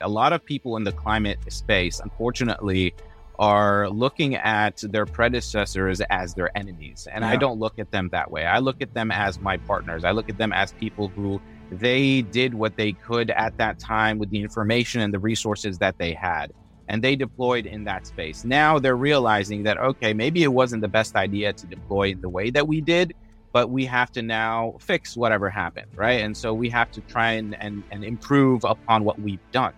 A lot of people in the climate space, unfortunately, are looking at their predecessors as their enemies. And yeah. I don't look at them that way. I look at them as my partners. I look at them as people who they did what they could at that time with the information and the resources that they had. And they deployed in that space. Now they're realizing that, okay, maybe it wasn't the best idea to deploy the way that we did, but we have to now fix whatever happened, right? And so we have to try and, and, and improve upon what we've done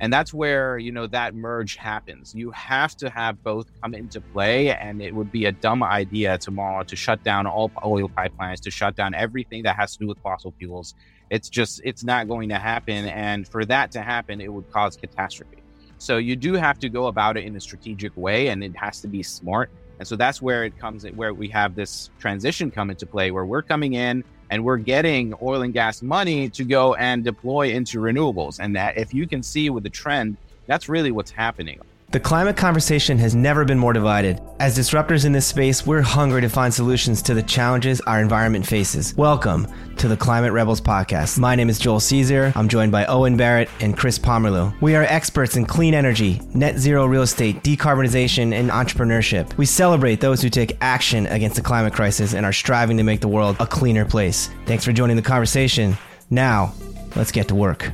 and that's where you know that merge happens. You have to have both come into play and it would be a dumb idea tomorrow to shut down all oil pipelines to shut down everything that has to do with fossil fuels. It's just it's not going to happen and for that to happen it would cause catastrophe. So you do have to go about it in a strategic way and it has to be smart. And so that's where it comes where we have this transition come into play where we're coming in and we're getting oil and gas money to go and deploy into renewables. And that, if you can see with the trend, that's really what's happening. The climate conversation has never been more divided. As disruptors in this space, we're hungry to find solutions to the challenges our environment faces. Welcome to the Climate Rebels podcast. My name is Joel Caesar. I'm joined by Owen Barrett and Chris Pomerleau. We are experts in clean energy, net zero real estate, decarbonization, and entrepreneurship. We celebrate those who take action against the climate crisis and are striving to make the world a cleaner place. Thanks for joining the conversation. Now, let's get to work.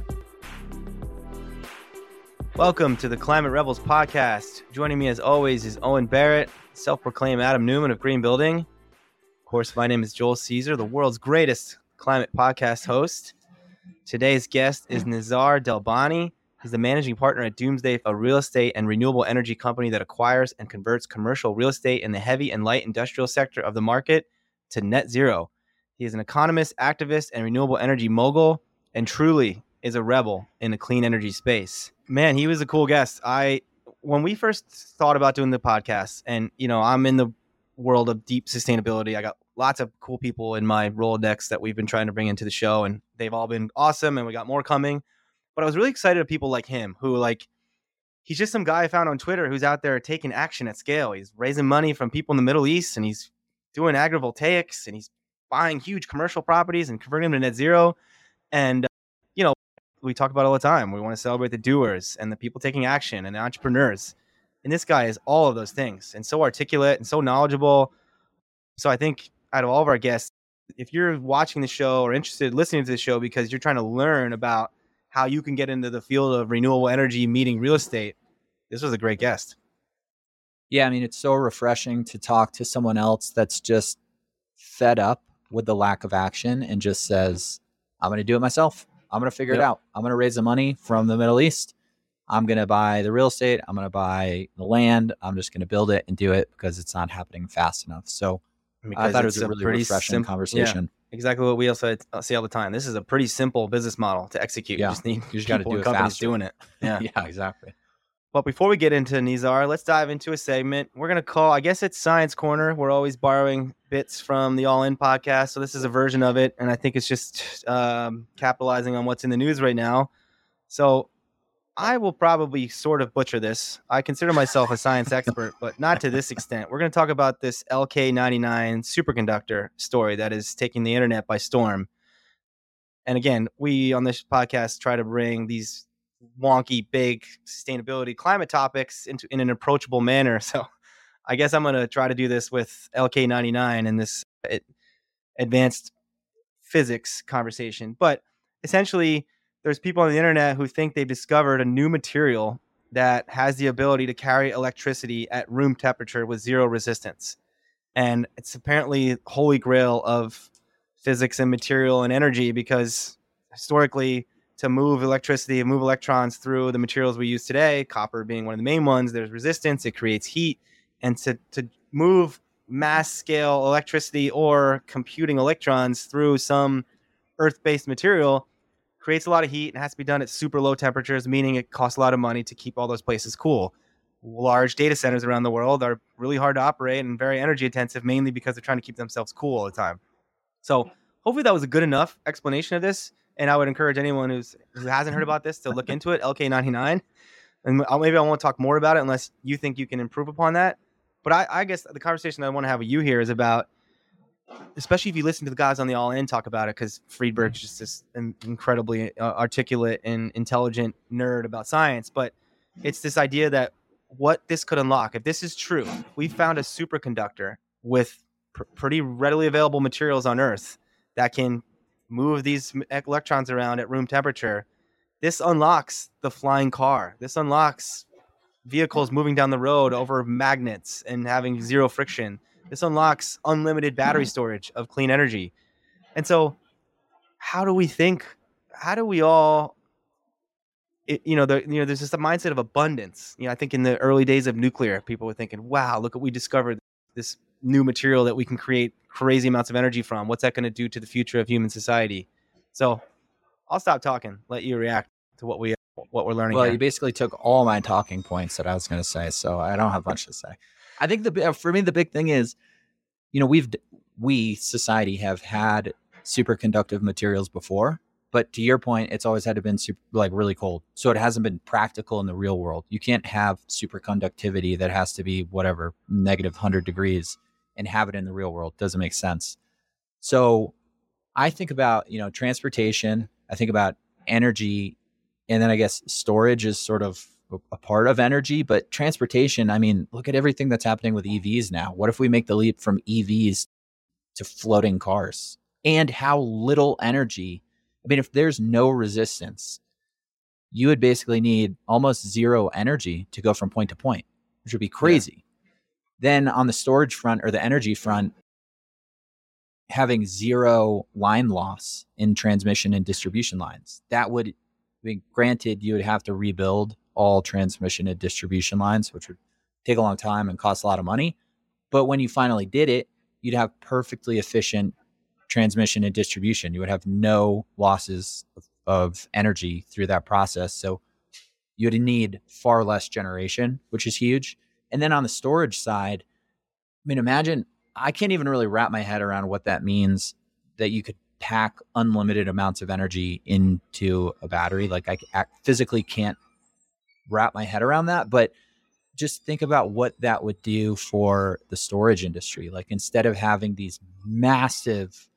Welcome to the Climate Rebels podcast. Joining me as always is Owen Barrett, self proclaimed Adam Neumann of Green Building. Of course, my name is Joel Caesar, the world's greatest climate podcast host. Today's guest is Nizar Delbani. He's the managing partner at Doomsday, a real estate and renewable energy company that acquires and converts commercial real estate in the heavy and light industrial sector of the market to net zero. He is an economist, activist, and renewable energy mogul, and truly is a rebel in the clean energy space. Man, he was a cool guest. I when we first thought about doing the podcast, and you know, I'm in the world of deep sustainability. I got lots of cool people in my Rolodex that we've been trying to bring into the show, and they've all been awesome, and we got more coming. But I was really excited of people like him who like he's just some guy I found on Twitter who's out there taking action at scale. He's raising money from people in the Middle East and he's doing agrivoltaics and he's buying huge commercial properties and converting them to net zero. And we talk about all the time. We want to celebrate the doers and the people taking action and the entrepreneurs. And this guy is all of those things and so articulate and so knowledgeable. So I think out of all of our guests, if you're watching the show or interested listening to the show because you're trying to learn about how you can get into the field of renewable energy meeting real estate, this was a great guest. Yeah, I mean, it's so refreshing to talk to someone else that's just fed up with the lack of action and just says, I'm going to do it myself. I'm going to figure yep. it out. I'm going to raise the money from the Middle East. I'm going to buy the real estate. I'm going to buy the land. I'm just going to build it and do it because it's not happening fast enough. So because I thought it was a, a really pretty refreshing sim- conversation. Yeah, exactly what we also see uh, all the time. This is a pretty simple business model to execute. Yeah. You just need you just got to do it companies faster. doing it. Yeah, yeah, exactly. But before we get into Nizar, let's dive into a segment. We're going to call, I guess it's Science Corner. We're always borrowing bits from the All In podcast. So this is a version of it. And I think it's just um, capitalizing on what's in the news right now. So I will probably sort of butcher this. I consider myself a science expert, but not to this extent. We're going to talk about this LK99 superconductor story that is taking the internet by storm. And again, we on this podcast try to bring these wonky, big sustainability climate topics into in an approachable manner. So I guess I'm going to try to do this with LK99 and this uh, advanced physics conversation. But essentially, there's people on the internet who think they've discovered a new material that has the ability to carry electricity at room temperature with zero resistance. And it's apparently holy grail of physics and material and energy because historically to move electricity move electrons through the materials we use today, copper being one of the main ones, there's resistance, it creates heat. And to, to move mass scale electricity or computing electrons through some earth based material creates a lot of heat and has to be done at super low temperatures, meaning it costs a lot of money to keep all those places cool. Large data centers around the world are really hard to operate and very energy intensive, mainly because they're trying to keep themselves cool all the time. So, hopefully, that was a good enough explanation of this and I would encourage anyone who's who hasn't heard about this to look into it. LK99, and maybe I won't talk more about it unless you think you can improve upon that. But I, I guess the conversation I want to have with you here is about especially if you listen to the guys on the All In talk about it, because Friedberg's just this incredibly uh, articulate and intelligent nerd about science. But it's this idea that what this could unlock, if this is true, we found a superconductor with pr- pretty readily available materials on Earth that can move these electrons around at room temperature. This unlocks the flying car. This unlocks vehicles moving down the road over magnets and having zero friction. This unlocks unlimited battery mm-hmm. storage of clean energy. And so, how do we think? How do we all, it, you know, the, you know, there's just a mindset of abundance. You know, I think in the early days of nuclear, people were thinking, "Wow, look what we discovered! This new material that we can create crazy amounts of energy from. What's that going to do to the future of human society?" So, I'll stop talking. Let you react to what we what we're learning. Well, here. you basically took all my talking points that I was going to say, so I don't have much to say. I think the uh, for me the big thing is, you know, we've we society have had superconductive materials before, but to your point, it's always had to been super, like really cold, so it hasn't been practical in the real world. You can't have superconductivity that has to be whatever negative hundred degrees and have it in the real world. Doesn't make sense. So, I think about you know transportation. I think about energy and then I guess storage is sort of a part of energy, but transportation, I mean, look at everything that's happening with EVs now. What if we make the leap from EVs to floating cars? And how little energy. I mean, if there's no resistance, you would basically need almost zero energy to go from point to point, which would be crazy. Then on the storage front or the energy front, having zero line loss in transmission and distribution lines, that would I mean, granted, you would have to rebuild all transmission and distribution lines, which would take a long time and cost a lot of money. But when you finally did it, you'd have perfectly efficient transmission and distribution. You would have no losses of, of energy through that process. So you'd need far less generation, which is huge. And then on the storage side, I mean, imagine I can't even really wrap my head around what that means that you could pack unlimited amounts of energy into a battery. Like I, physically can't wrap my head around that, but just think about what that would do for the storage industry. Like instead of having these massive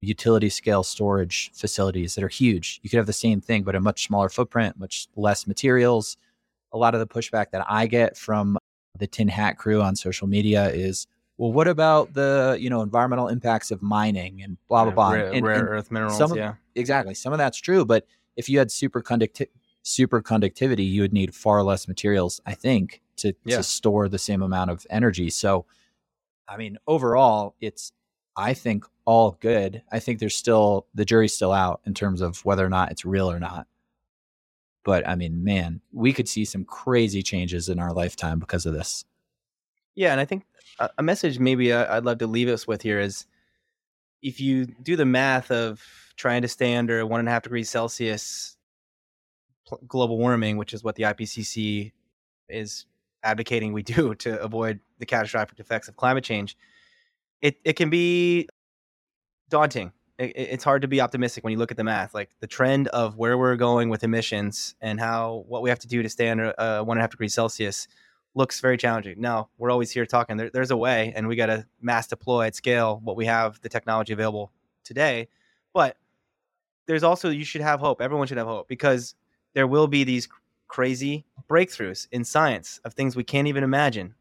utility scale storage facilities that are huge, you could have the same thing, but a much smaller footprint, much less materials. A lot of the pushback that I get from the tin hat crew on social media is well, what about the you know environmental impacts of mining and blah blah blah, rare, and, rare and earth minerals? Some yeah, exactly. Some of that's true, but if you had superconducti- superconductivity, you would need far less materials, I think, to yeah. to store the same amount of energy. So, I mean, overall, it's I think all good. I think there's still the jury's still out in terms of whether or not it's real or not. But I mean, man, we could see some crazy changes in our lifetime because of this. Yeah, and I think a message maybe I'd love to leave us with here is if you do the math of trying to stay under one and a half degrees Celsius global warming, which is what the IPCC is advocating we do to avoid the catastrophic effects of climate change, it, it can be daunting. It, it's hard to be optimistic when you look at the math, like the trend of where we're going with emissions and how what we have to do to stay under uh, one and a half degrees Celsius looks very challenging. No, we're always here talking. There, there's a way, and we got to mass deploy at scale what we have, the technology available today. But there's also you should have hope. Everyone should have hope because there will be these crazy breakthroughs in science of things we can't even imagine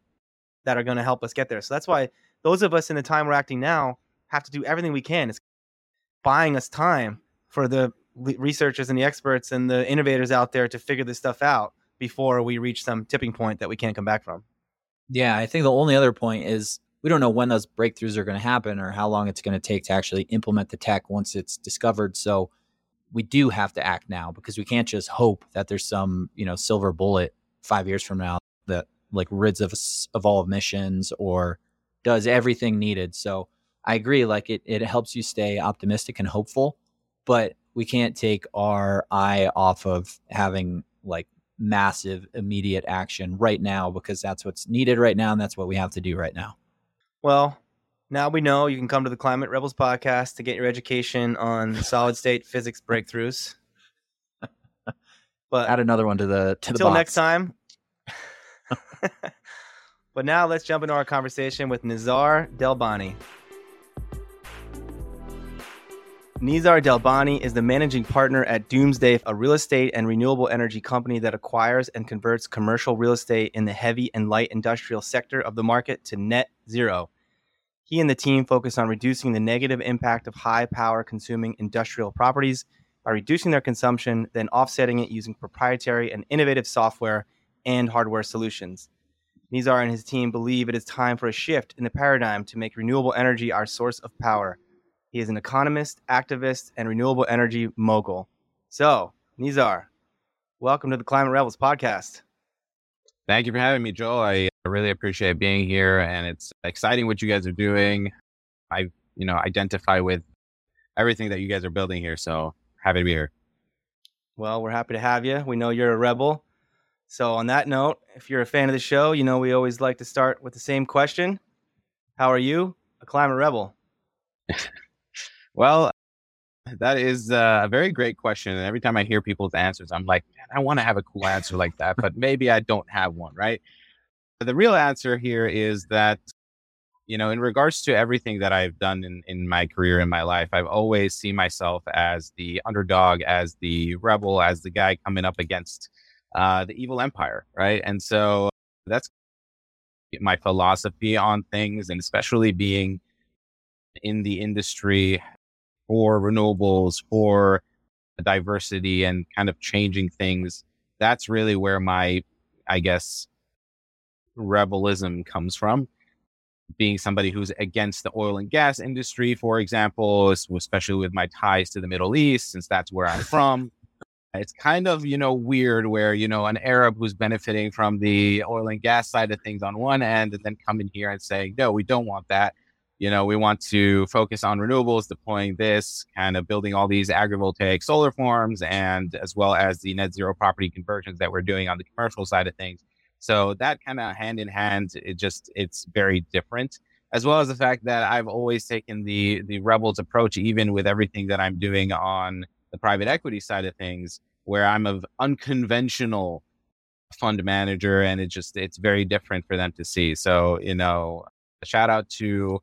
that are going to help us get there. So that's why those of us in the time we're acting now have to do everything we can. It's buying us time for the researchers and the experts and the innovators out there to figure this stuff out before we reach some tipping point that we can't come back from. Yeah, I think the only other point is we don't know when those breakthroughs are going to happen or how long it's going to take to actually implement the tech once it's discovered. So we do have to act now because we can't just hope that there's some, you know, silver bullet 5 years from now that like rids of of all emissions or does everything needed. So I agree like it it helps you stay optimistic and hopeful, but we can't take our eye off of having like massive immediate action right now because that's what's needed right now and that's what we have to do right now. Well, now we know you can come to the Climate Rebels podcast to get your education on solid state physics breakthroughs. But add another one to the to until the next time. but now let's jump into our conversation with Nizar Delbani. Nizar Delbani is the managing partner at Doomsday, a real estate and renewable energy company that acquires and converts commercial real estate in the heavy and light industrial sector of the market to net zero. He and the team focus on reducing the negative impact of high power consuming industrial properties by reducing their consumption, then offsetting it using proprietary and innovative software and hardware solutions. Nizar and his team believe it is time for a shift in the paradigm to make renewable energy our source of power. He is an economist, activist, and renewable energy mogul. So, Nizar, welcome to the Climate Rebels podcast. Thank you for having me, Joel. I really appreciate being here, and it's exciting what you guys are doing. I, you know, identify with everything that you guys are building here. So happy to be here. Well, we're happy to have you. We know you're a rebel. So, on that note, if you're a fan of the show, you know we always like to start with the same question How are you, a climate rebel? Well, that is uh, a very great question. And every time I hear people's answers, I'm like, man, I want to have a cool answer like that, but maybe I don't have one, right? But the real answer here is that, you know, in regards to everything that I've done in, in my career, in my life, I've always seen myself as the underdog, as the rebel, as the guy coming up against uh, the evil empire, right? And so that's my philosophy on things, and especially being in the industry for renewables, for diversity and kind of changing things. That's really where my, I guess, rebelism comes from. Being somebody who's against the oil and gas industry, for example, especially with my ties to the Middle East, since that's where I'm from. It's kind of, you know, weird where, you know, an Arab who's benefiting from the oil and gas side of things on one end and then coming here and saying, no, we don't want that you know, we want to focus on renewables, deploying this, kind of building all these agrivoltaic solar farms, and as well as the net zero property conversions that we're doing on the commercial side of things. So that kind of hand in hand, it just it's very different. As well as the fact that I've always taken the the rebels approach, even with everything that I'm doing on the private equity side of things, where I'm of unconventional fund manager, and it just it's very different for them to see. So you know, shout out to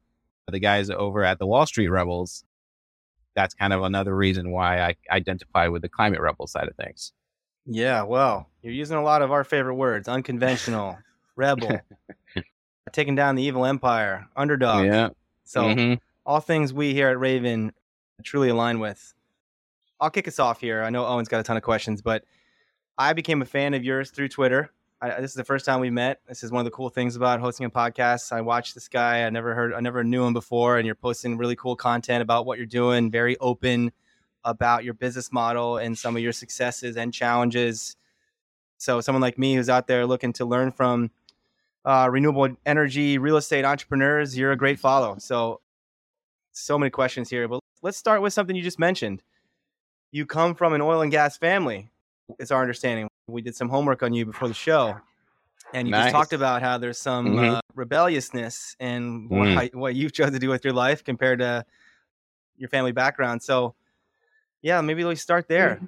the guys over at the Wall Street Rebels, that's kind of another reason why I identify with the climate rebel side of things. Yeah, well, you're using a lot of our favorite words unconventional, rebel, taking down the evil empire, underdog. Yeah. So, mm-hmm. all things we here at Rayven truly align with. I'll kick us off here. I know Owen's got a ton of questions, but I became a fan of yours through Twitter. I, this is the first time we met. This is one of the cool things about hosting a podcast. I watched this guy. I never heard, I never knew him before, and you're posting really cool content about what you're doing. Very open about your business model and some of your successes and challenges. So, someone like me who's out there looking to learn from uh, renewable energy, real estate entrepreneurs, you're a great follow. So, so many questions here, but let's start with something you just mentioned. You come from an oil and gas family. It's our understanding we did some homework on you before the show, and you nice. just talked about how there's some mm-hmm. uh, rebelliousness in mm. what, what you've chosen to do with your life compared to your family background. So, yeah, maybe let's start there.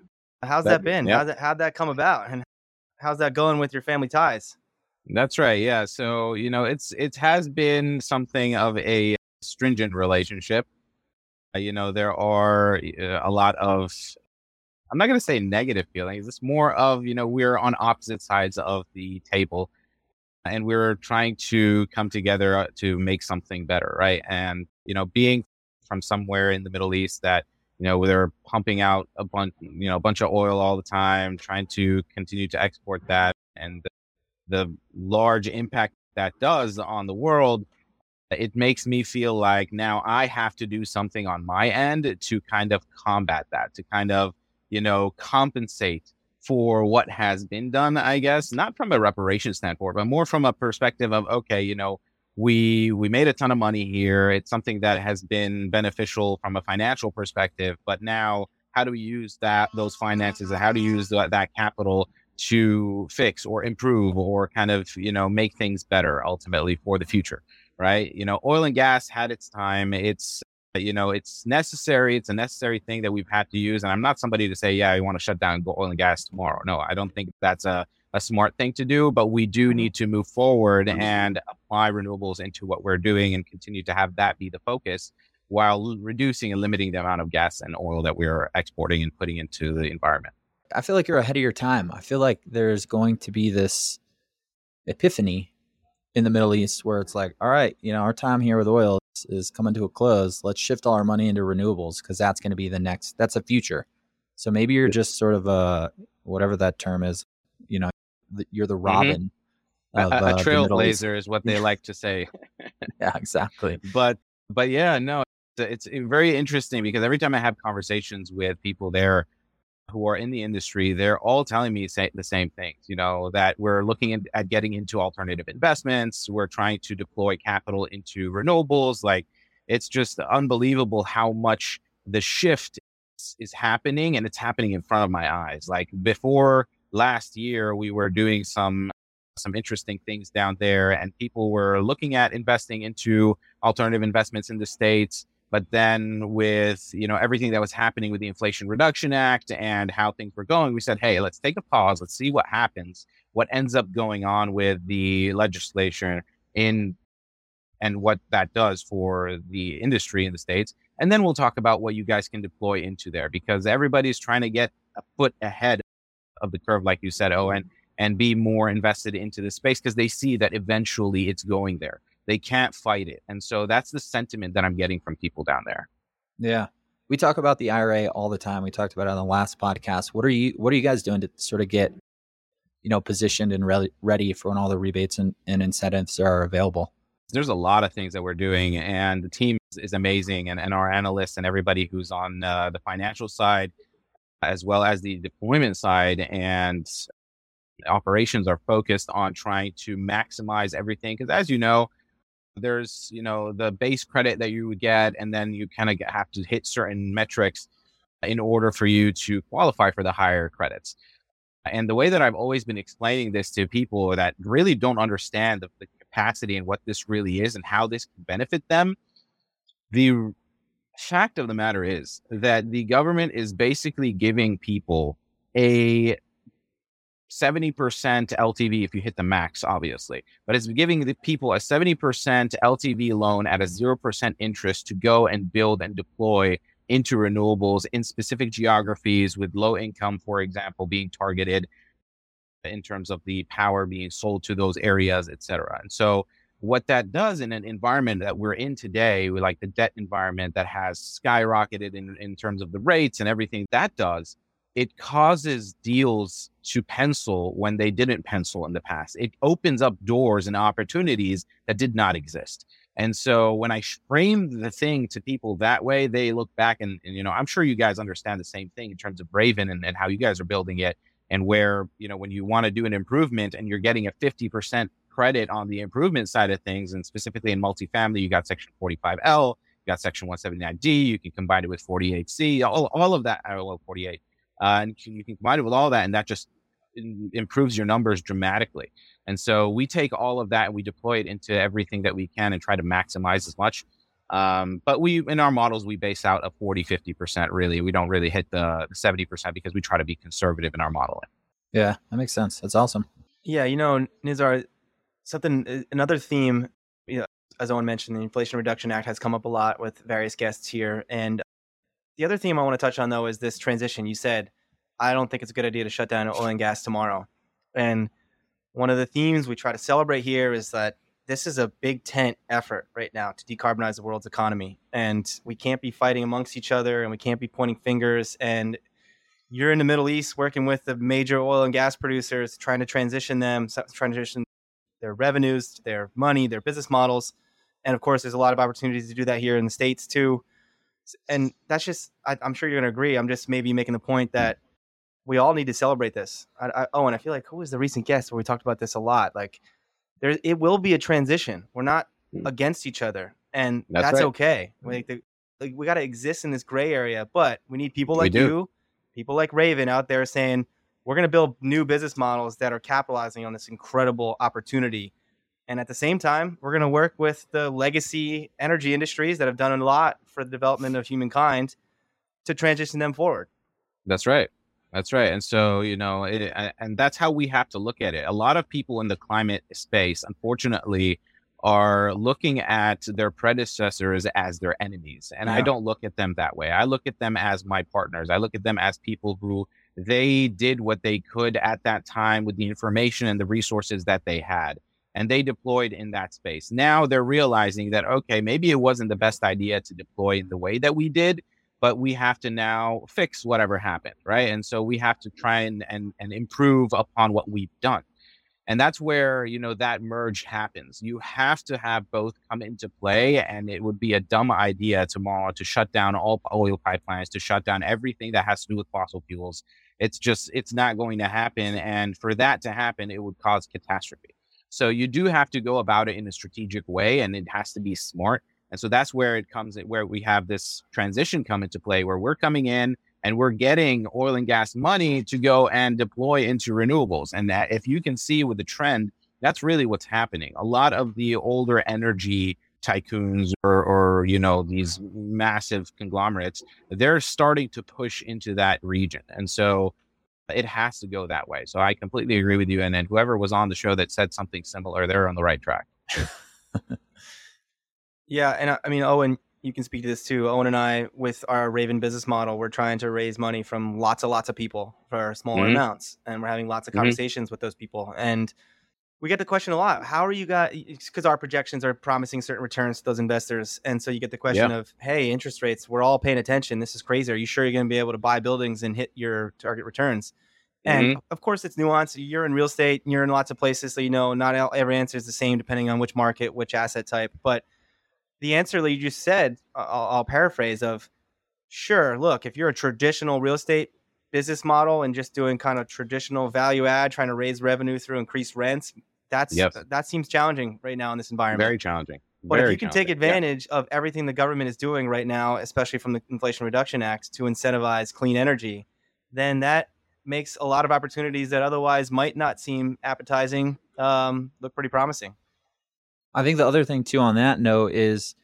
How's that, that been? Yeah. How's that, how'd that come about, and how's that going with your family ties? That's right. Yeah. So you know, it's it has been something of a stringent relationship. Uh, you know, there are uh, a lot of I'm not going to say negative feelings. It's more of, you know, we're on opposite sides of the table and we're trying to come together uh, to make something better. Right. And, you know, being from somewhere in the Middle East that, you know, they're pumping out a bunch, you know, a bunch of oil all the time, trying to continue to export that and the, the large impact that does on the world it makes me feel like now I have to do something on my end to kind of combat that, to kind of you know, compensate for what has been done, I guess, not from a reparation standpoint, but more from a perspective of, okay, you know, we we made a ton of money here. It's something that has been beneficial from a financial perspective, but now how do we use that those finances and how do you use that, that capital to fix or improve or kind of you know make things better ultimately for the future right you know oil and gas had its time it's you know, it's necessary. It's a necessary thing that we've had to use. And I'm not somebody to say, yeah, I want to shut down oil and gas tomorrow. No, I don't think that's a, a smart thing to do, but we do mm-hmm. need to move forward mm-hmm. and apply renewables into what we're doing and continue to have that be the focus. while reducing and limiting the amount of gas and oil that we are exporting and putting into the environment. I feel like you're ahead of your time. I feel like there's going to be this epiphany in the Middle East where it's like, all right, you know, our time here with oil is, coming to a close. Let's shift all our money into renewables because that's going to be the next, that's a future. So maybe you're just sort of a, whatever that term is, you know, you're the mm-hmm. Robin. Mm-hmm. Of, a, a uh, trailblazer is what they like to say. yeah, exactly. But, but yeah, no, it's, it's very interesting because every time I have conversations with people there, who are in the industry, they're all telling me say, the same things, you know, that we're looking at, at getting into alternative investments. We're trying to deploy capital into renewables. Like it's just unbelievable how much the shift is, is happening and it's happening in front of my eyes. Like before last year, we were doing some some interesting things down there and people were looking at investing into alternative investments in the states but then with, you know, everything that was happening with the Inflation Reduction Act and how things were going, we said, hey, let's take a pause. Let's see what happens, what ends up going on with the legislation in and what that does for the industry in the States. And then we'll talk about what you guys can deploy into there because everybody's trying to get a foot ahead of the curve, like you said, Owen, and be more invested into the space because they see that eventually it's going there. They can't fight it. And so that's the sentiment that I'm getting from people down there. Yeah. We talk about the IRA all the time. We talked about it on the last podcast. What are you what are you guys doing to sort of get you know positioned and re- ready for when all the rebates and, and incentives are available? There's a lot of things that we're doing, and the team is amazing, and, and our analysts and everybody who's on uh, the financial side, as well as the deployment side and operations, are focused on trying to maximize everything. Because as you know, there's you know the base credit that you would get and then you kind of have to hit certain metrics in order for you to qualify for the higher credits. And the way that i've always been explaining this to people that really don't understand the, the capacity and what this really is and how this can benefit them the fact of the matter is that the government is basically giving people a 70% LTV if you hit the max, obviously, but it's giving the people a 70% LTV loan at a 0% interest to go and build and deploy into renewables in specific geographies with low income, for example, being targeted in terms of the power being sold to those areas, et cetera. And so what that does in an environment that we're in today, like the debt environment that has skyrocketed in, in terms of the rates and everything that does it causes deals to pencil when they didn't pencil in the past. It opens up doors and opportunities that did not exist. And so when I frame the thing to people that way, they look back and, and you know, I'm sure you guys understand the same thing in terms of Rayven and, and how you guys are building it and where, you know, when you want to do an improvement and you're getting a 50% credit on the improvement side of things, and specifically in multifamily, you got section 45L, you got section 179D, you can combine it with 48C, all, all of that, well, 48 uh, and you can combine it with all that, and that just improves your numbers dramatically. And so we take all of that and we deploy it into everything that we can and try to maximize as much. Um, but we, in our models, we base out a 40, 50% really. We don't really hit the 70% because we try to be conservative in our modeling. Yeah, that makes sense. That's awesome. Yeah, you know, Nizar, something, uh, another theme, you know, as Owen mentioned, the Inflation Reduction Act has come up a lot with various guests here. And the other theme I want to touch on though is this transition. You said, I don't think it's a good idea to shut down oil and gas tomorrow. And one of the themes we try to celebrate here is that this is a big tent effort right now to decarbonize the world's economy. And we can't be fighting amongst each other and we can't be pointing fingers. And you're in the Middle East working with the major oil and gas producers, trying to transition them, transition their revenues, their money, their business models. And of course, there's a lot of opportunities to do that here in the States too and that's just I, am sure you're gonna agree. I'm just maybe making the point that we all need to celebrate this. I, I, oh, and I feel like who was the recent guest where we talked about this a lot? Like there, it will be a transition. We're not mm. against each other, and that's, that's right. okay. Like, the, like we got to exist in this gray area, but we need people like you, people like Rayven out there saying we're going to build new business models that are capitalizing on this incredible opportunity and at the same time, we're going to work with the legacy energy industries that have done a lot for the development of humankind to transition them forward. That's right. That's right. And so, you know, it, and that's how we have to look at it. A lot of people in the climate space, unfortunately, are looking at their predecessors as their enemies. And yeah. I don't look at them that way. I look at them as my partners. I look at them as people who they did what they could at that time with the information and the resources that they had. And they deployed in that space. Now they're realizing that, okay, maybe it wasn't the best idea to deploy in the way that we did, but we have to now fix whatever happened, right? And so we have to try and, and, and improve upon what we've done and that's where you know that merge happens you have to have both come into play and it would be a dumb idea tomorrow to shut down all oil pipelines to shut down everything that has to do with fossil fuels it's just it's not going to happen and for that to happen it would cause catastrophe so you do have to go about it in a strategic way and it has to be smart and so that's where it comes where we have this transition come into play where we're coming in and we're getting oil and gas money to go and deploy into renewables. And that, if you can see with the trend, that's really what's happening. A lot of the older energy tycoons or, or you know these massive conglomerates, they're starting to push into that region, and so it has to go that way. So I completely agree with you. And then whoever was on the show that said something similar, they're on the right track. yeah, and I, I mean, Owen, you can speak to this too. Owen and I, with our Rayven business model, we're trying to raise money from lots and lots of people for smaller mm-hmm. amounts, and we're having lots of mm-hmm. conversations mm-hmm. with those people. And we get the question a lot: How are you guys? Because our projections are promising certain returns to those investors, and so you get the question of, "Hey, interest rates. We're all paying attention. This is crazy. Are you sure you're going to be able to buy buildings and hit your target returns?" And mm-hmm. of course, it's nuanced. You're in real estate. You're in lots of places, so you know not every answer is the same depending on which market, which asset type, but the answer that you just said, I'll, I'll paraphrase of, sure, look, if you're a traditional real estate business model and just doing kind of traditional value add, trying to raise revenue through increased rents, that's yep. that seems challenging right now in this environment. Very challenging. But Very if you can take advantage yeah. of everything the government is doing right now, especially from the Inflation Reduction Act to incentivize clean energy, then that makes a lot of opportunities that otherwise might not seem appetizing um, look pretty promising. I think the other thing too on that note is,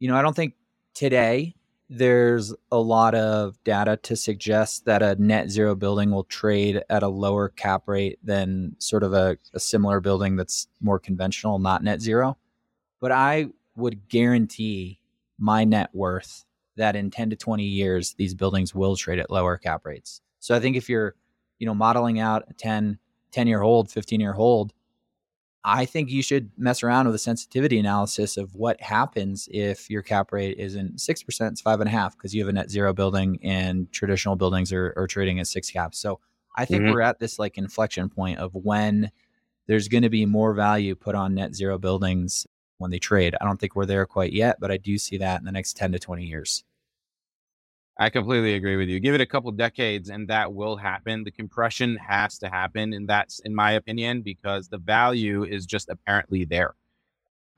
you know, I don't think today there's a lot of data to suggest that a net zero building will trade at a lower cap rate than sort of a, a similar building that's more conventional, not net zero. But I would guarantee my net worth that in 10 to 20 years, these buildings will trade at lower cap rates. So I think if you're, you know, modeling out a 10, 10 year hold, 15 year hold, I think you should mess around with a sensitivity analysis of what happens if your cap rate isn't six percent, it's five and a half because you have a net zero building and traditional buildings are, are trading at six caps. So I think mm-hmm. we're at this like inflection point of when there's going to be more value put on net zero buildings when they trade. I don't think we're there quite yet, but I do see that in the next 10 to 20 years. I completely agree with you. Give it a couple decades and that will happen. The compression has to happen. And that's, in my opinion, because the value is just apparently there.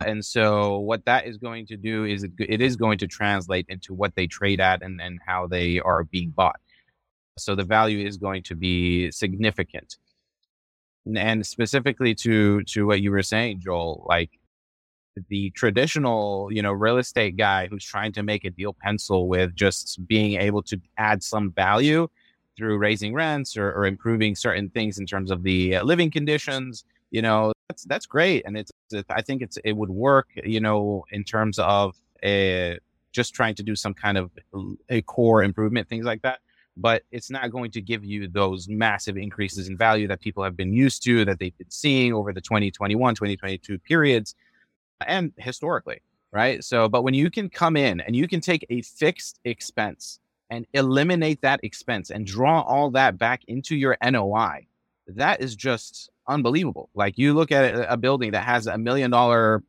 And so, what that is going to do is it, it is going to translate into what they trade at and, and how they are being bought. So, the value is going to be significant. And specifically to to what you were saying, Joel, like the traditional, you know, real estate guy who's trying to make a deal pencil with just being able to add some value through raising rents or, or improving certain things in terms of the uh, living conditions, you know, that's that's great, and it's I think it's it would work, you know, in terms of a, just trying to do some kind of a core improvement, things like that. But it's not going to give you those massive increases in value that people have been used to, that they've been seeing over the 2021, 2022 periods and historically, right? So, but when you can come in and you can take a fixed expense and eliminate that expense and draw all that back into your NOI, that is just unbelievable. Like you look at a building that has a million dollar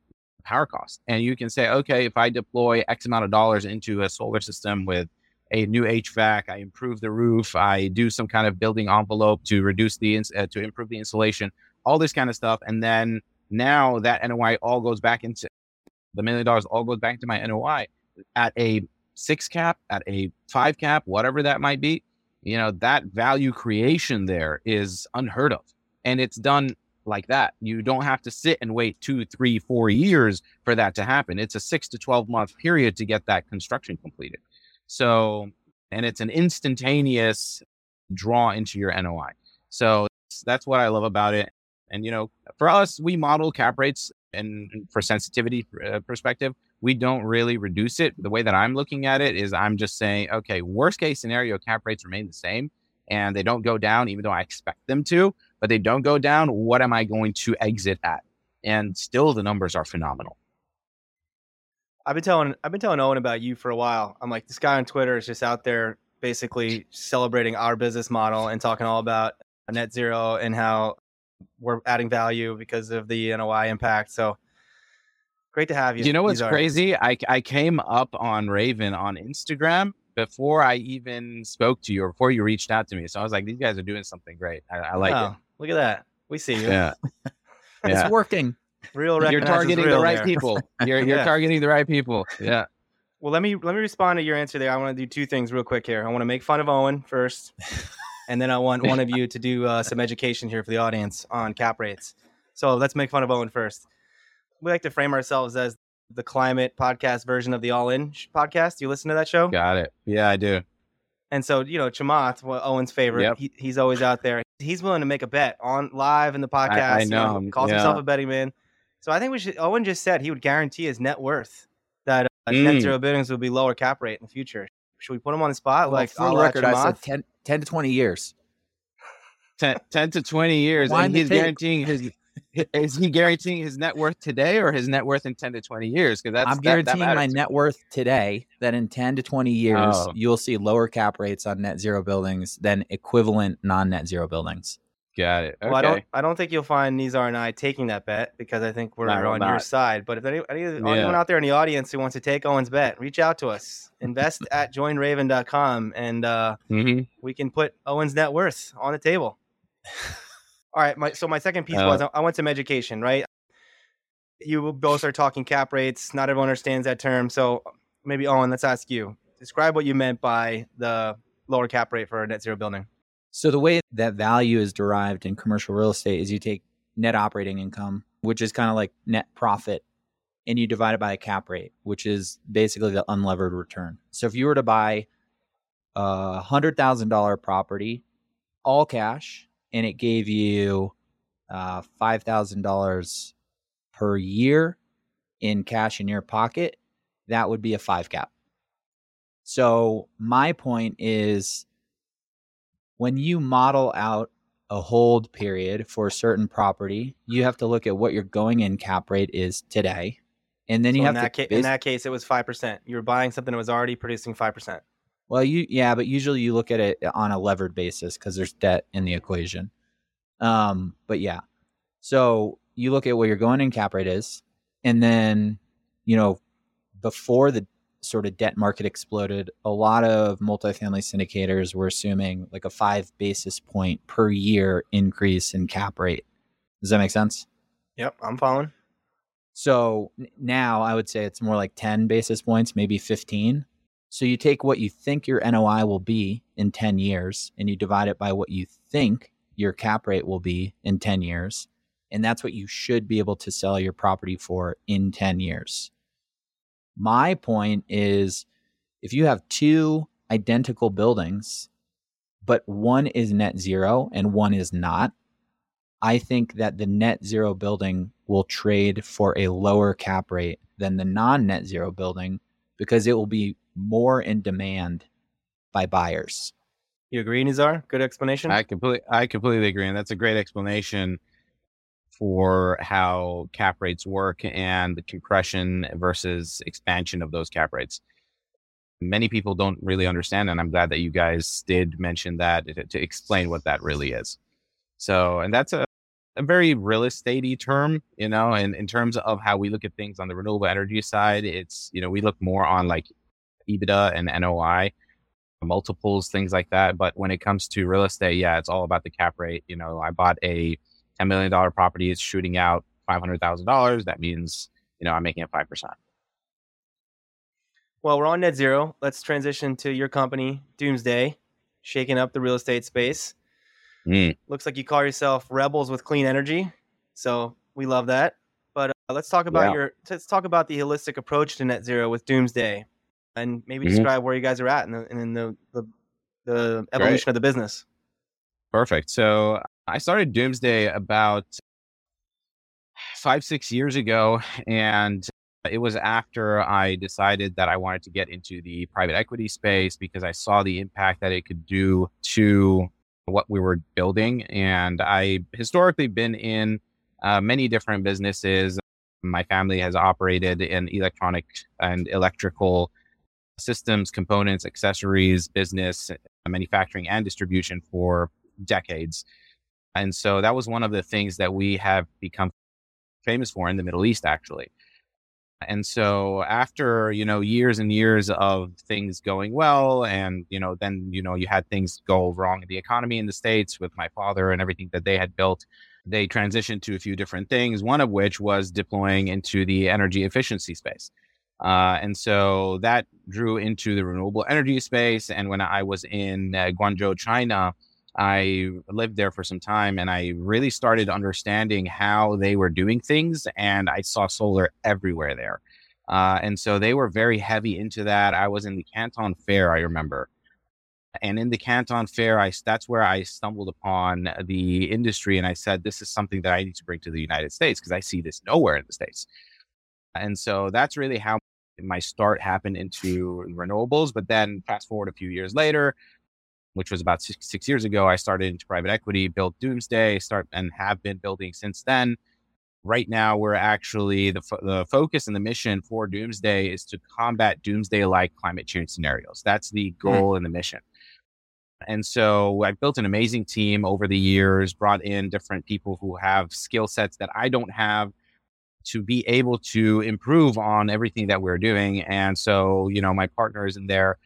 power cost and you can say, okay, if I deploy X amount of dollars into a solar system with a new HVAC, I improve the roof, I do some kind of building envelope to reduce the, uh, to improve the insulation, all this kind of stuff. And then now that NOI all goes back into the million dollars all goes back to my NOI at a six cap, at a five cap, whatever that might be. You know, that value creation there is unheard of. And it's done like that. You don't have to sit and wait two, three, four years for that to happen. It's a six to 12 month period to get that construction completed. So, and it's an instantaneous draw into your NOI. So that's what I love about it. And, you know, for us, we model cap rates and for sensitivity uh, perspective, we don't really reduce it. The way that I'm looking at it is I'm just saying, okay, worst case scenario, cap rates remain the same and they don't go down, even though I expect them to, but they don't go down. What am I going to exit at? And still, the numbers are phenomenal. I've been telling I've been telling Owen about you for a while. I'm like, this guy on Twitter is just out there basically celebrating our business model and talking all about net zero and how we're adding value because of the NOI impact. So great to have you. You know what's crazy? I, I came up on Rayven on Instagram before I even spoke to you or before you reached out to me. So I was like, these guys are doing something great. I, I like oh, it. Look at that. We see you. Yeah. it's working. Real You're targeting the right there. people. You're you're yeah. targeting the right people. Yeah. Well, let me let me respond to your answer there. I want to do two things real quick here. I want to make fun of Owen first, and then I want one of you to do uh, some education here for the audience on cap rates. So let's make fun of Owen first. We like to frame ourselves as the climate podcast version of the All In podcast. You listen to that show? Got it. Yeah, I do. And so, you know, Chamath, well, Owen's favorite, yep. he, he's always out there. He's willing to make a bet on live in the podcast. I, I know. You know calls yeah. himself a betting man. So I think we should. Owen just said he would guarantee his net worth that uh, mm. net zero buildings would be lower cap rate in the future. Should we put him on the spot? Well, like for the record, I said 10, 10, to twenty years. 10, 10 to twenty years, Why and he's guaranteeing his is he guaranteeing his net worth today or his net worth in 10 to 20 years? Because that's I'm guaranteeing that, that my net worth today that in 10 to 20 years, oh. you'll see lower cap rates on net zero buildings than equivalent non net zero buildings. Got it. Okay. Well, I don't. I don't think you'll find Nizar and I taking that bet because I think we're on not. your side. But if any, any yeah. anyone out there in the audience who wants to take Owen's bet, reach out to us. Invest at joinrayven.com and uh, mm-hmm. we can put Owen's net worth on the table. All right. My, so my second piece uh, was I went some education, right? You both are talking cap rates. Not everyone understands that term. So maybe Owen, let's ask you. Describe what you meant by the lower cap rate for a net zero building. So the way that value is derived in commercial real estate is you take net operating income, which is kind of like net profit, and you divide it by a cap rate, which is basically the unlevered return. So if you were to buy a hundred thousand dollar property, all cash, and it gave you uh, $5,000 per year in cash in your pocket, that would be a five cap. So, my point is when you model out a hold period for a certain property, you have to look at what your going in cap rate is today. And then so you have that to. Ca- in that case, it was 5%. You were buying something that was already producing 5%. Well, you yeah, but usually you look at it on a levered basis because there's debt in the equation. Um, but yeah, so you look at what your going in cap rate is, and then you know before the sort of debt market exploded, a lot of multifamily syndicators were assuming like a five basis point per year increase in cap rate. Does that make sense? Yep, I'm following. So now I would say it's more like 10 basis points, maybe 15. So you take what you think your NOI will be in 10 years and you divide it by what you think your cap rate will be in 10 years. And that's what you should be able to sell your property for in 10 years. My point is if you have two identical buildings, but one is net zero and one is not, I think that the net zero building will trade for a lower cap rate than the non net zero building because it will be more in demand by buyers. You agree, Nizar? Good explanation. I completely, I completely agree, and that's a great explanation for how cap rates work and the compression versus expansion of those cap rates. Many people don't really understand, and I'm glad that you guys did mention that to, explain what that really is. So, and that's a, a very real estatey term, you know, and in terms of how we look at things on the renewable energy side, it's, you know, we look more on like EBITDA and NOI multiples, things like that. But when it comes to real estate, yeah, it's all about the cap rate. You know, I bought a $10 million property, is shooting out $500,000. That means, you know, I'm making it 5%. Well, we're on net zero. Let's transition to your company, Doomsday, shaking up the real estate space. Mm. Looks like you call yourself Rebels with Clean Energy. So we love that. But uh, let's talk about yeah. your let's talk about the holistic approach to net zero with Doomsday and maybe mm-hmm. describe where you guys are at in the, in the, the, the evolution Great. of the business. Perfect. So I started Doomsday about five, six years ago. And it was after I decided that I wanted to get into the private equity space because I saw the impact that it could do to what we were building. And I historically been in uh, many different businesses. My family has operated in electronic and electrical systems, components, accessories, business, manufacturing, and distribution for decades. And so that was one of the things that we have become famous for in the Middle East, actually. And so after, you know, years and years of things going well and, you know, then, you know, you had things go wrong in the economy in the States with my father and everything that they had built. They transitioned to a few different things, one of which was deploying into the energy efficiency space. Uh, and so that drew into the renewable energy space. And when I was in uh, Guangzhou, China, I lived there for some time and I really started understanding how they were doing things. And I saw solar everywhere there. Uh, and so they were very heavy into that. I was in the Canton Fair, I remember. And in the Canton Fair, I, that's where I stumbled upon the industry. And I said, this is something that I need to bring to the United States because I see this nowhere in the States. And so that's really how my start happened into renewables. But then fast forward a few years later, which was about six, six years ago. I started into private equity, built Doomsday, start and have been building since then. Right now, we're actually the, the focus and the mission for Doomsday is to combat Doomsday like climate change scenarios. That's the hmm. goal mm. and the mission. And so I've built an amazing team over the years, brought in different people who have skill sets that I don't have to be able to improve on everything that we're doing. And so, you know, my partners in there,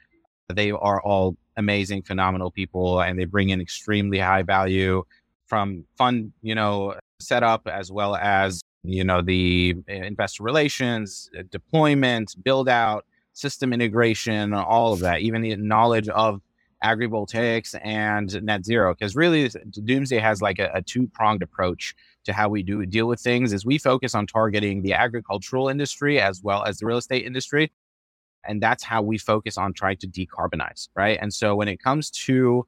they are all amazing, phenomenal people, and they bring in extremely high value from fund, you know, setup as well as you know the investor relations, uh, deployment, build out, system integration, all of that, even the knowledge of agrivoltaics and net zero. Because really, Doomsday has like a, a two pronged approach to how we do deal with things. Is we focus on targeting the agricultural industry as well as the real estate industry, and that's how we focus on trying to decarbonize, right? And so when it comes to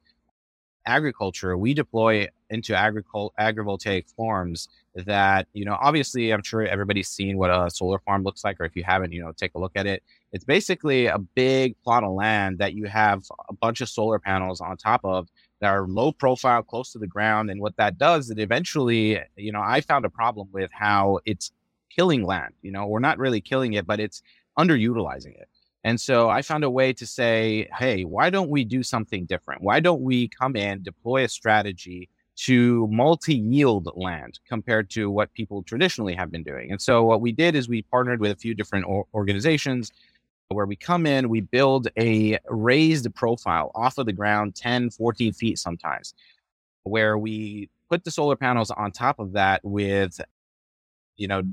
agriculture, we deploy into agricul- agrivoltaic farms that, you know, obviously I'm sure everybody's seen what a solar farm looks like, or if you haven't, you know, take a look at it. It's basically a big plot of land that you have a bunch of solar panels on top of that are low profile, close to the ground. And what that does, it eventually, you know, I found a problem with how it's killing land. You know, we're not really killing it, but it's underutilizing it. And so I found a way to say, hey, why don't we do something different? Why don't we come in, deploy a strategy to multi yield land compared to what people traditionally have been doing? And so what we did is we partnered with a few different organizations where we come in, we build a raised profile off of the ground, 10, 14 feet sometimes, where we put the solar panels on top of that with, you know,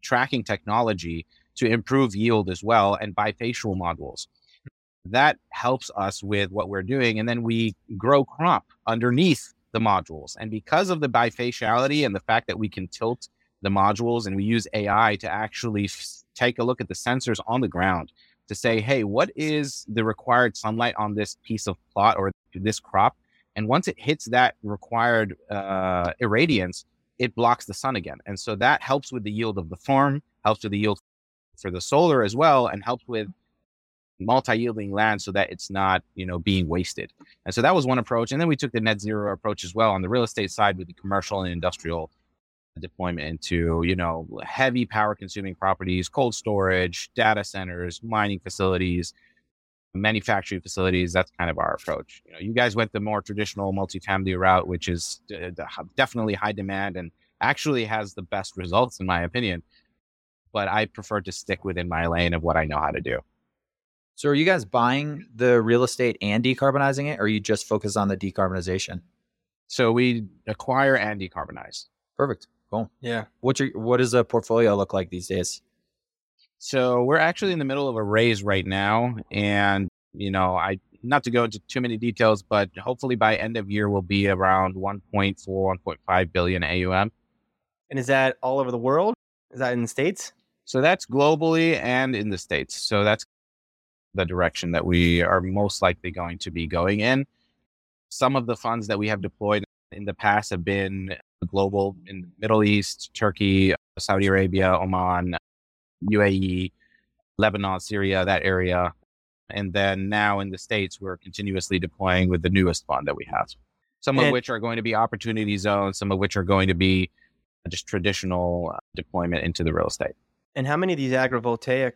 tracking technology to improve yield as well and bifacial modules. That helps us with what we're doing. And then we grow crop underneath the modules. And because of the bifaciality and the fact that we can tilt the modules and we use AI to actually f- take a look at the sensors on the ground to say, hey, what is the required sunlight on this piece of plot or this crop? And once it hits that required uh, irradiance, it blocks the sun again. And so that helps with the yield of the farm, helps with the yield for the solar as well and helps with multi-yielding land so that it's not you know being wasted. And so that was one approach and then we took the net zero approach as well on the real estate side with the commercial and industrial deployment into you know heavy power consuming properties cold storage data centers mining facilities manufacturing facilities. That's kind of our approach. You know you guys went the more traditional multifamily route which is uh, definitely high demand and actually has the best results in my opinion but I prefer to stick within my lane of what I know how to do. So, are you guys buying the real estate and decarbonizing it, or are you just focused on the decarbonization? So we acquire and decarbonize. Perfect. Cool. Yeah. What's your what does a portfolio look like these days? So we're actually in the middle of a raise right now, and you know, I not to go into too many details, but hopefully by end of year we'll be around 1.4, 1.5 billion AUM. And is that all over the world? Is that in the states? So that's globally and in the States. So that's the direction that we are most likely going to be going in. Some of the funds that we have deployed in the past have been global in the Middle East, Turkey, Saudi Arabia, Oman, UAE, Lebanon, Syria, that area. And then now in the States, we're continuously deploying with the newest fund that we have. Some of And- which are going to be opportunity zones, some of which are going to be just traditional uh, deployment into the real estate. And how many of these agrivoltaic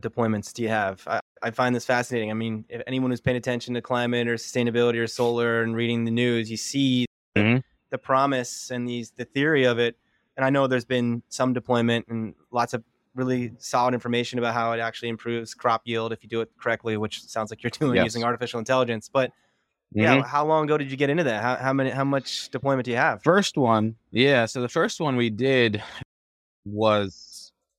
deployments do you have? I, I find this fascinating. I mean, if anyone who's paying attention to climate or sustainability or solar and reading the news, you see the, Mhm. the promise and these the theory of it. And I know there's been some deployment and lots of really solid information about how it actually improves crop yield if you do it correctly, which sounds like you're doing Yes. using artificial intelligence. But yeah, Mhm. how long ago did you get into that? How, how many how much deployment do you have? First one, yeah. So the first one we did was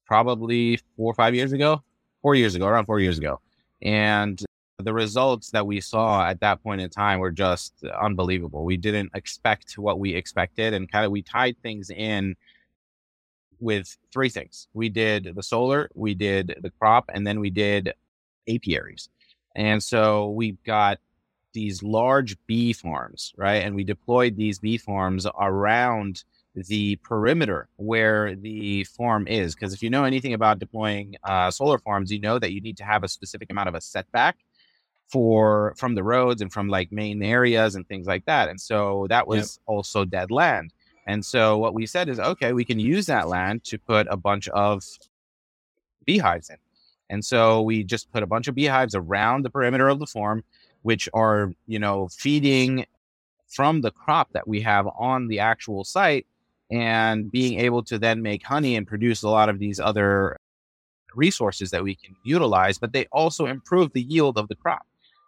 probably four or five years ago, four years ago, around four years ago. And the results that we saw at that point in time were just unbelievable. We didn't expect what we expected, and kind of we tied things in with three things. We did the solar, we did the crop, and then we did apiaries. And so we've got these large bee farms, right? And we deployed these bee farms around the perimeter where the farm is. Because if you know anything about deploying uh, solar farms, you know that you need to have a specific amount of a setback for from the roads and from like main areas and things like that. And so that was also dead land. And so what we said is, okay, we can use that land to put a bunch of beehives in. And so we just put a bunch of beehives around the perimeter of the farm, which are, you know, feeding from the crop that we have on the actual site and being able to then make honey and produce a lot of these other resources that we can utilize, but they also improve the yield of the crop.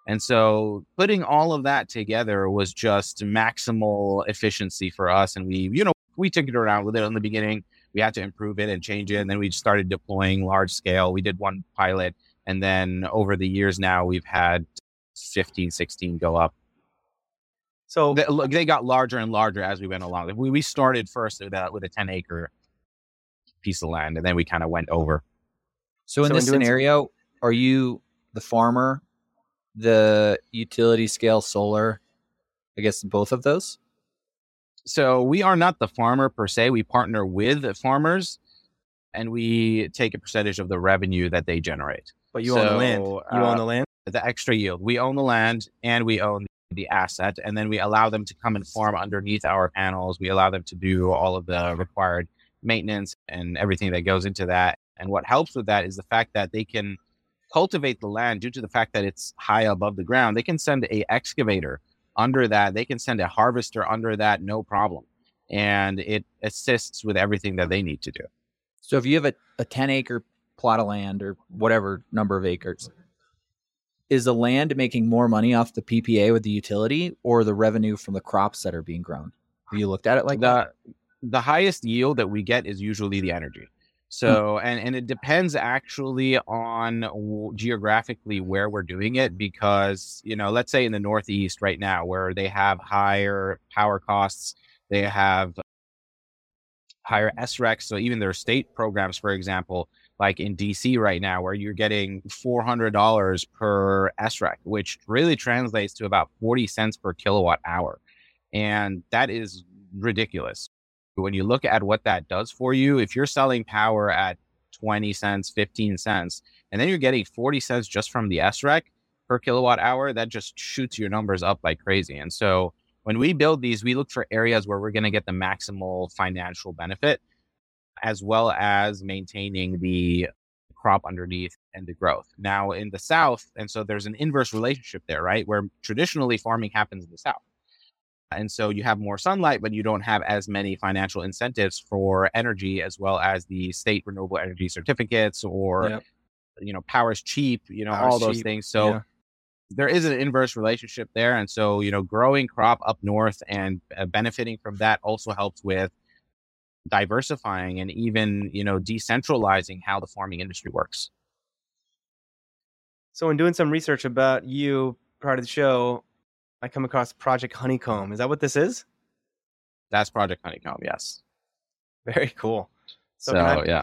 And so putting all of that together was just maximal efficiency for us. And we, you know, we took it around with it in the beginning. We had to improve it and change it. And then we started deploying large scale. We did one pilot. And then over the years now, we've had 15, 16 go up. So They, look, they got larger and larger as we went along. We, we started first with a, with a 10 acre piece of land, and then we kind of went over. So in So in this doing some- scenario, are you the farmer, the utility scale solar? I guess both of those. So we are not the farmer per se. We partner with the farmers and we take a percentage of the revenue that they generate. but you own the land. So, You own uh, the land. The extra yield. We own the land and we own the asset, and then we allow them to come and farm underneath our panels. We allow them to do all of the required maintenance and everything that goes into that. And what helps with that is the fact that they can cultivate the land due to the fact that it's high above the ground. They can send a excavator under that. They can send a harvester under that, no problem. And it assists with everything that they need to do. So if you have a, a 10 acre plot of land or whatever number of acres, is the land making more money off the PPA with the utility or the revenue from the crops that are being grown? Have you looked at it like that? the the highest yield that we get is usually the energy. So hmm. and and it depends actually on w- geographically where we're doing it because you know let's say in the northeast right now where they have higher power costs, they have higher SRECs. So even their state programs, for example, like in DC right now, where you're getting four hundred dollars per SREC, which really translates to about forty cents per kilowatt hour, and that is ridiculous when you look at what that does for you, if you're selling power at 20 cents, 15 cents, and then you're getting 40 cents just from the SREC per kilowatt hour, that just shoots your numbers up like crazy. And so when we build these, we look for areas where we're going to get the maximal financial benefit, as well as maintaining the crop underneath and the growth. Now in the South, and so there's an inverse relationship there, right? Where traditionally farming happens in the South. And so you have more sunlight, but you don't have as many financial incentives for energy as well as the state renewable energy certificates or, Yep. you know, power's cheap, you know, Power's all those cheap, things. So yeah. there is an inverse relationship there. And so, you know, growing crop up north and uh, benefiting from that also helps with diversifying and even, you know, decentralizing how the farming industry works. So, in doing some research about you prior to the show, I come across Project Honeycomb. Is that what this is? That's Project Honeycomb. Yes. Very cool. So, So I- yeah.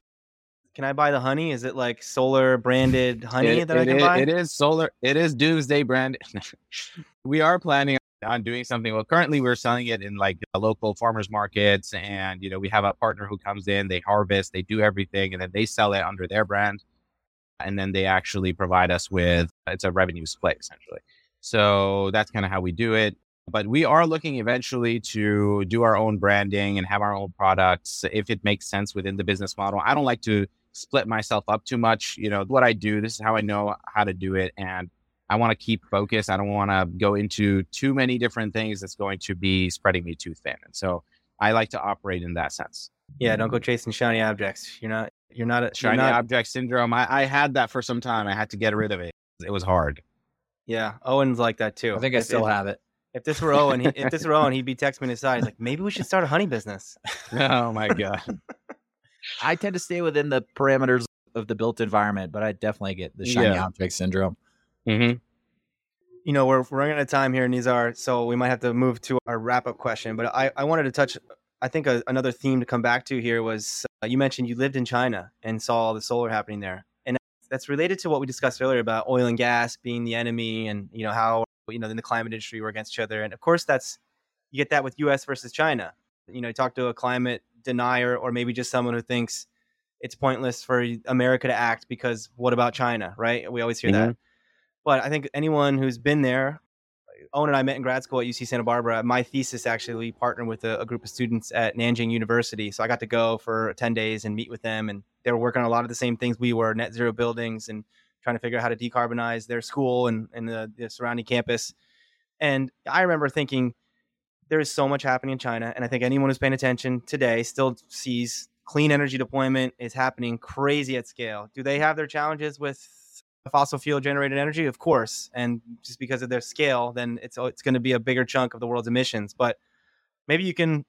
Can I buy the honey? Is it like solar branded honey It- that I can buy? It is solar. It is Doomsday brand. we are planning on doing something. Well, currently we're selling it in like local farmers markets, and you know we have a partner who comes in, they harvest, they do everything, and then they sell it under their brand, and then they actually provide us with it's a revenue split essentially. So that's kind of how we do it. But we are looking eventually to do our own branding and have our own products if it makes sense within the business model. I don't like to split myself up too much. You know, what I do, this is how I know how to do it. And I want to keep focus. I don't want to go into too many different things that's going to be spreading me too thin. And so I like to operate in that sense. Yeah, don't go chasing shiny objects. You're not you're not a shiny not... object syndrome. I, I had that for some time. I had to get rid of it. It was hard. Yeah, Owen's like that too. I think I still if, have it. If this were Owen, he, if this were Owen, he'd be texting me aside. He's like, maybe we should start a honey business. oh my god. I tend to stay within the parameters of the built environment, but I definitely get the shiny yeah. object syndrome. Mm-hmm. You know, we're, we're running out of time here, Nizar, so we might have to move to our wrap up question. But I, I wanted to touch, I think a, another theme to come back to here was uh, you mentioned you lived in China and saw all the solar happening there. And that's related to what we discussed earlier about oil and gas being the enemy and, you know, how, you know, in the climate industry we're against each other. And of course, that's, you get that with US versus China. You know, you talk to a climate denier or maybe just someone who thinks, it's pointless for America to act because what about China, right? We always hear mm-hmm. that. But I think anyone who's been there, Owen and I met in grad school at UC Santa Barbara. My thesis actually, partnered with a, a, group of students at Nanjing University. So I got to go for 10 days and meet with them. And they were working on a lot of the same things we were net zero buildings and trying to figure out how to decarbonize their school and, and the, the surrounding campus. And I remember thinking, there is so much happening in China. And I think anyone who's paying attention today still sees clean energy deployment is happening crazy at scale. Do they have their challenges with fossil fuel generated energy? Of course. And just because of their scale, then it's oh, it's going to be a bigger chunk of the world's emissions. But maybe you can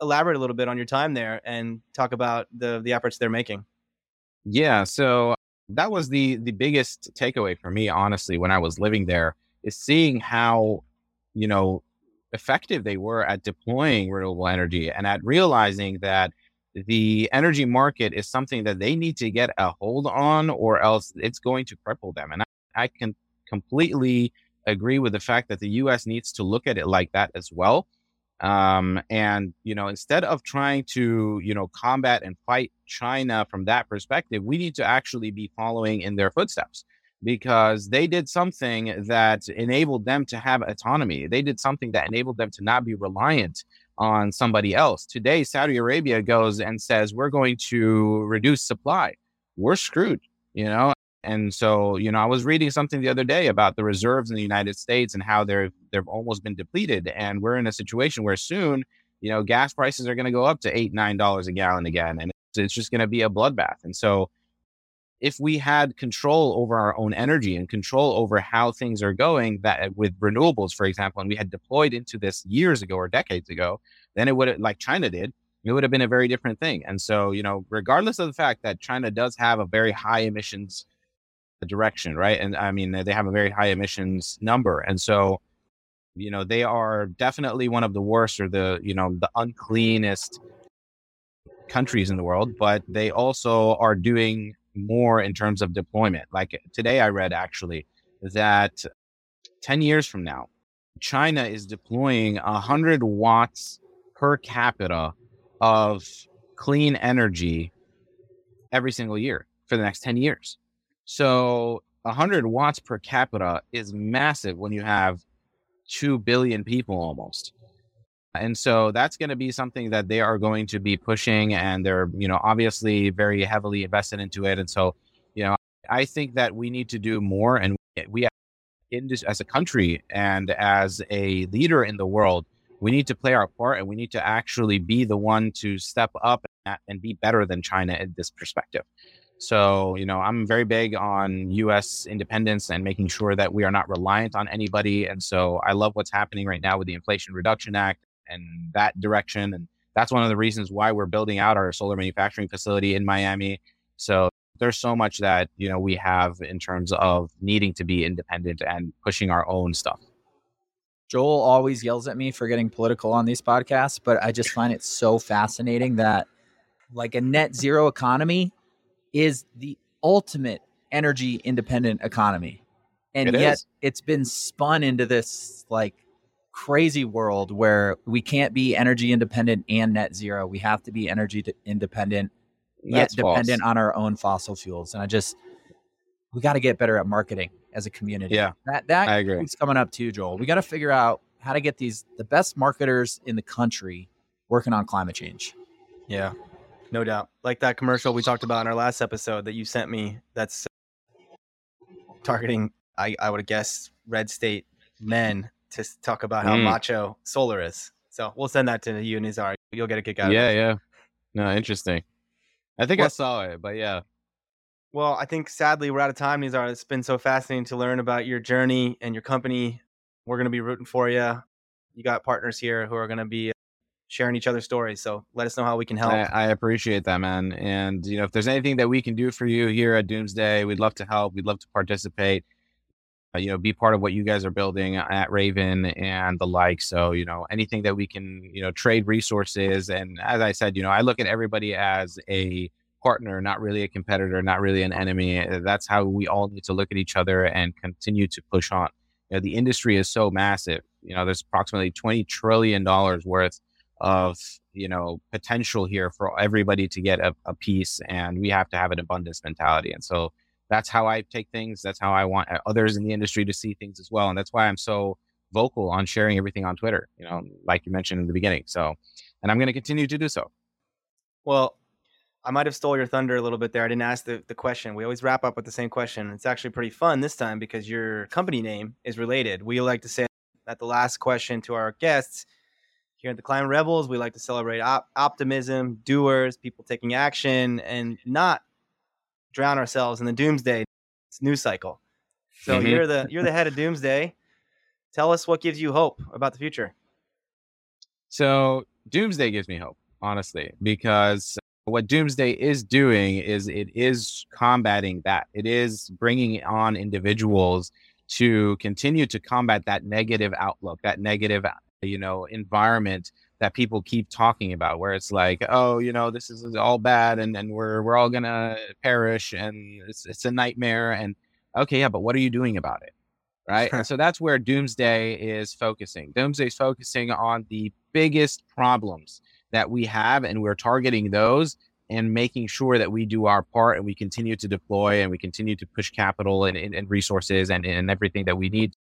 elaborate a little bit on your time there and talk about the the efforts they're making. Yeah, so that was the the biggest takeaway for me honestly when I was living there is seeing how you know effective they were at deploying renewable energy and at realizing that the energy market is something that they need to get a hold on or else it's going to cripple them. And I, I can completely agree with the fact that the US needs to look at it like that as well. Um, and, you know, instead of trying to, you know, combat and fight China from that perspective, we need to actually be following in their footsteps because they did something that enabled them to have autonomy. They did something that enabled them to not be reliant on somebody else. Today, Saudi Arabia goes and says, we're going to reduce supply. We're screwed, you know? And so, you know, I was reading something the other day about the reserves in the United States and how they're they've almost been depleted. And we're in a situation where soon, you know, gas prices are going to go up to eight, nine dollars a gallon again. And it's, it's just going to be a bloodbath. And so if we had control over our own energy and control over how things are going that eh, with renewables for example and we had deployed into this years ago or decades ago then it would have like china did it would have been a very different thing. And so you know regardless of the fact that china does have a very high emissions direction right? And i mean they have a very high emissions number. And so you know they are definitely one of the worst or the you know the uncleanest countries in the world but they also are doing more in terms of deployment. Like today, I read actually that 10 years from now, China is deploying 100 watts per capita of clean energy every single year for the next 10 years. So 100 watts per capita is massive when you have 2 billion people almost. And so that's going to be something that they are going to be pushing and they're, you know, obviously very heavily invested into it. And so, you know, I think that we need to do more and we as a country and as a leader in the world, we need to play our part and we need to actually be the one to step up and be better than China in this perspective. So, you know, I'm very big on US independence and making sure that we are not reliant on anybody. And so I love what's happening right now with the Inflation Reduction Act and that direction. And that's one of the reasons why we're building out our solar manufacturing facility in Miami. So there's so much that, you know, we have in terms of needing to be independent and pushing our own stuff. Joel always yells at me for getting political on these podcasts, but I just find it so fascinating that like a net zero economy is the ultimate energy independent economy. And it yet is. it's been spun into this like crazy world where we can't be energy independent and net zero. We have to be energy independent yet That's dependent false. on our own fossil fuels. And I just we got to get better at marketing as a community. Yeah, That that I agree. is coming up too, Joel. We got to figure out how to get these the best marketers in the country working on climate change. Yeah, no doubt. Like that commercial we talked about in our last episode that you sent me. That's targeting, I, I would guess, red state men to talk about how Mm. macho solar is. So we'll send that to you, Nizar. You'll get a kick out Yeah, of it. yeah. Yeah. No, interesting. I think I saw it, but yeah. Well, I think sadly we're out of time, Nizar. It's been so fascinating to learn about your journey and your company. We're going to be rooting for you. You got partners here who are going to be sharing each other's stories. So let us know how we can help. I, I appreciate that, man. And you know, if there's anything that we can do for you here at Doomsday, we'd love to help. We'd love to participate. Uh, you know, be part of what you guys are building at Rayven and the like. So, you know, anything that we can, you know, trade resources. And as I said, you know, I look at everybody as a partner, not really a competitor, not really an enemy. Uh, That's how we all need to look at each other and continue to push on. You know, the industry is so massive. You know, there's approximately twenty trillion dollars worth of you know potential here for everybody to get a, a piece and we have to have an abundance mentality and so that's how i take things that's how i want uh, others in the industry to see things as well and that's why i'm so vocal on sharing everything on twitter you know like you mentioned in the beginning so and i'm going to continue to do so Well, I might have stole your thunder a little bit there. I didn't ask the, the question. We always wrap up with the same question. It's actually pretty fun this time because your company name is related. We like to say that the last question to our guests here at the Climate Rebels, we like to celebrate op- optimism, doers, people taking action, and not drown ourselves in the doomsday news cycle. So Mhm. you're the you're the head of doomsday. Tell us what gives you hope about the future. So Doomsday gives me hope, honestly, because what Doomsday is doing is it is combating that. It is bringing on individuals to continue to combat that negative outlook, that negative, you know, environment that people keep talking about, where it's like, oh, you know, this is all bad, and and we're we're all gonna perish, and it's it's a nightmare, and okay, yeah, but what are you doing about it? right? And so that's where Doomsday is focusing. Doomsday is focusing on the biggest problems that we have, and we're targeting those and making sure that we do our part and we continue to deploy and we continue to push capital and, and, and resources and, and everything that we need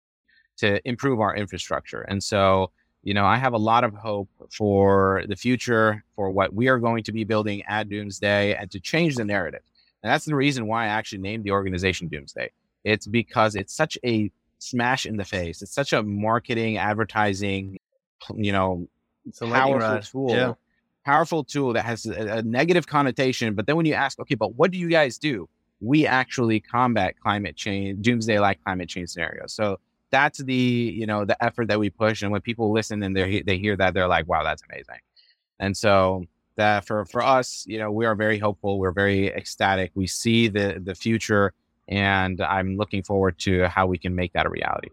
to improve our infrastructure. And so, you know, I have a lot of hope for the future, for what we are going to be building at Doomsday and to change the narrative. And that's the reason why I actually named the organization Doomsday. It's because it's such a smash in the face. It's such a marketing, advertising, you know, It's a powerful rod. tool. Yeah. Powerful tool that has a, a negative connotation. But then when you ask, okay, but what do you guys do? We actually combat climate change, doomsday like climate change scenarios. So that's the you know the effort that we push. And when people listen and they they hear that, they're like, wow, that's amazing. And so that for for us, you know, we are very hopeful. We're very ecstatic. We see the the future, and I'm looking forward to how we can make that a reality.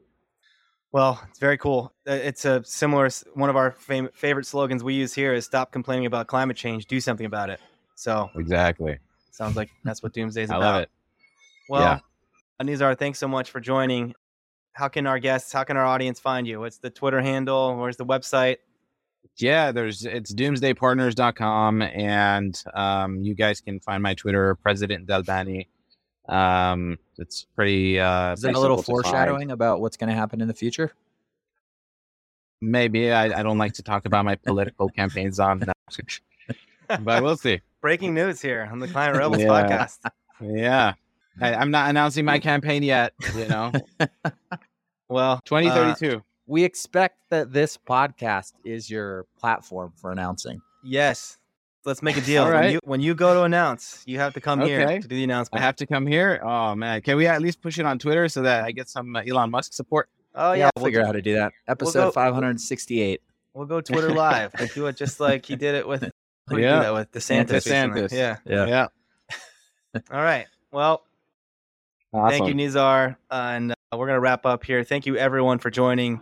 Well, it's very cool. It's a similar one of our fam- favorite slogans we use here is "Stop complaining about climate change, do something about it." So Exactly. sounds like that's what Doomsday is I about. love it. Well, Anizar, thanks so much for joining. How can our guests, how can our audience find you? What's the Twitter handle? Where's the website? Yeah, there's it's doomsdaypartners.com and um you guys can find my Twitter, President Delbani. Um it's pretty uh Is that a little simple to find. foreshadowing about what's going to happen in the future? Maybe I, I don't like to talk about my political campaigns on but we'll see. Breaking news here on the Climate Rebels Yeah. podcast. Yeah. I, I'm not announcing my campaign yet, you know. Well, uh, 2032. We expect that this podcast is your platform for announcing. yes. Let's make a deal. All When, you, when you go to announce, you have to come here to do the announcement. I have to come here. Oh man, can we at least push it on Twitter so that I get some uh, Elon Musk support? oh yeah, yeah, I'll we'll figure out how to do that. Episode go- 568. We'll go Twitter live. We'll do it just like he did it with. Who do Yeah. that with DeSantis. recently. DeSantis. Yeah. Yeah. Yeah. All right. Well, Thank you, Nizar. And uh, we're going to wrap up here. Thank you, everyone, for joining.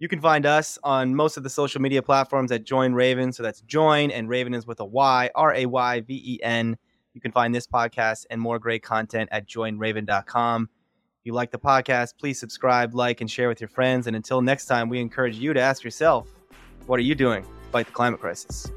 You can find us on most of the social media platforms at Join Rayven. So that's Join, and Rayven is with a Y, R A Y V E N. You can find this podcast and more great content at joinrayven.com. If you like the podcast, please subscribe, like, and share with your friends. And until next time, we encourage you to ask yourself, what are you doing to fight the climate crisis?